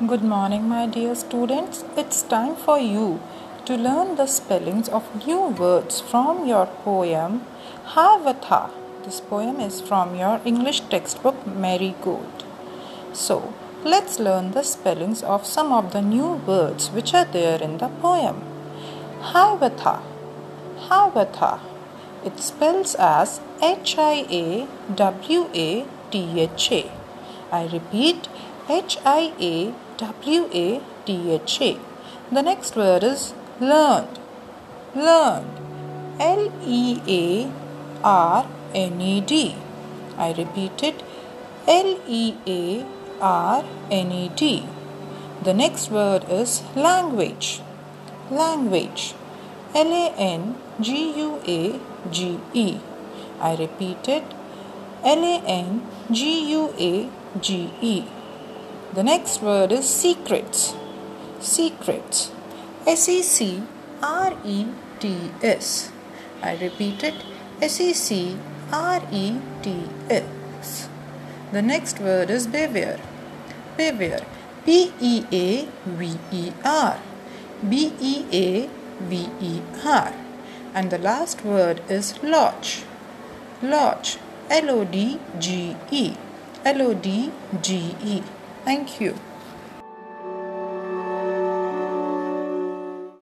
Good morning, my dear students. It's time for you to learn the spellings of new words from your poem Hiawatha. This poem is from your English textbook Marigold. So, let's learn the spellings of some of the new words which are there in the poem. Hiawatha. Hiawatha. It spells as H I A W A T H A. I repeat H I A W A T H A. The next word is learned. Learned. L E A R N E D. I repeat it L E A R N E D. The next word is language. Language. L A N G U A G E. I repeat it L A N G U A G E. The next word is secrets. Secrets. S E C R E T S. I repeat it S E C R E T S. The next word is beware. Beware. B E A V E R. B E A V E R. And the last word is lodge. Lodge. L O D G E. L O D G E. Thank you.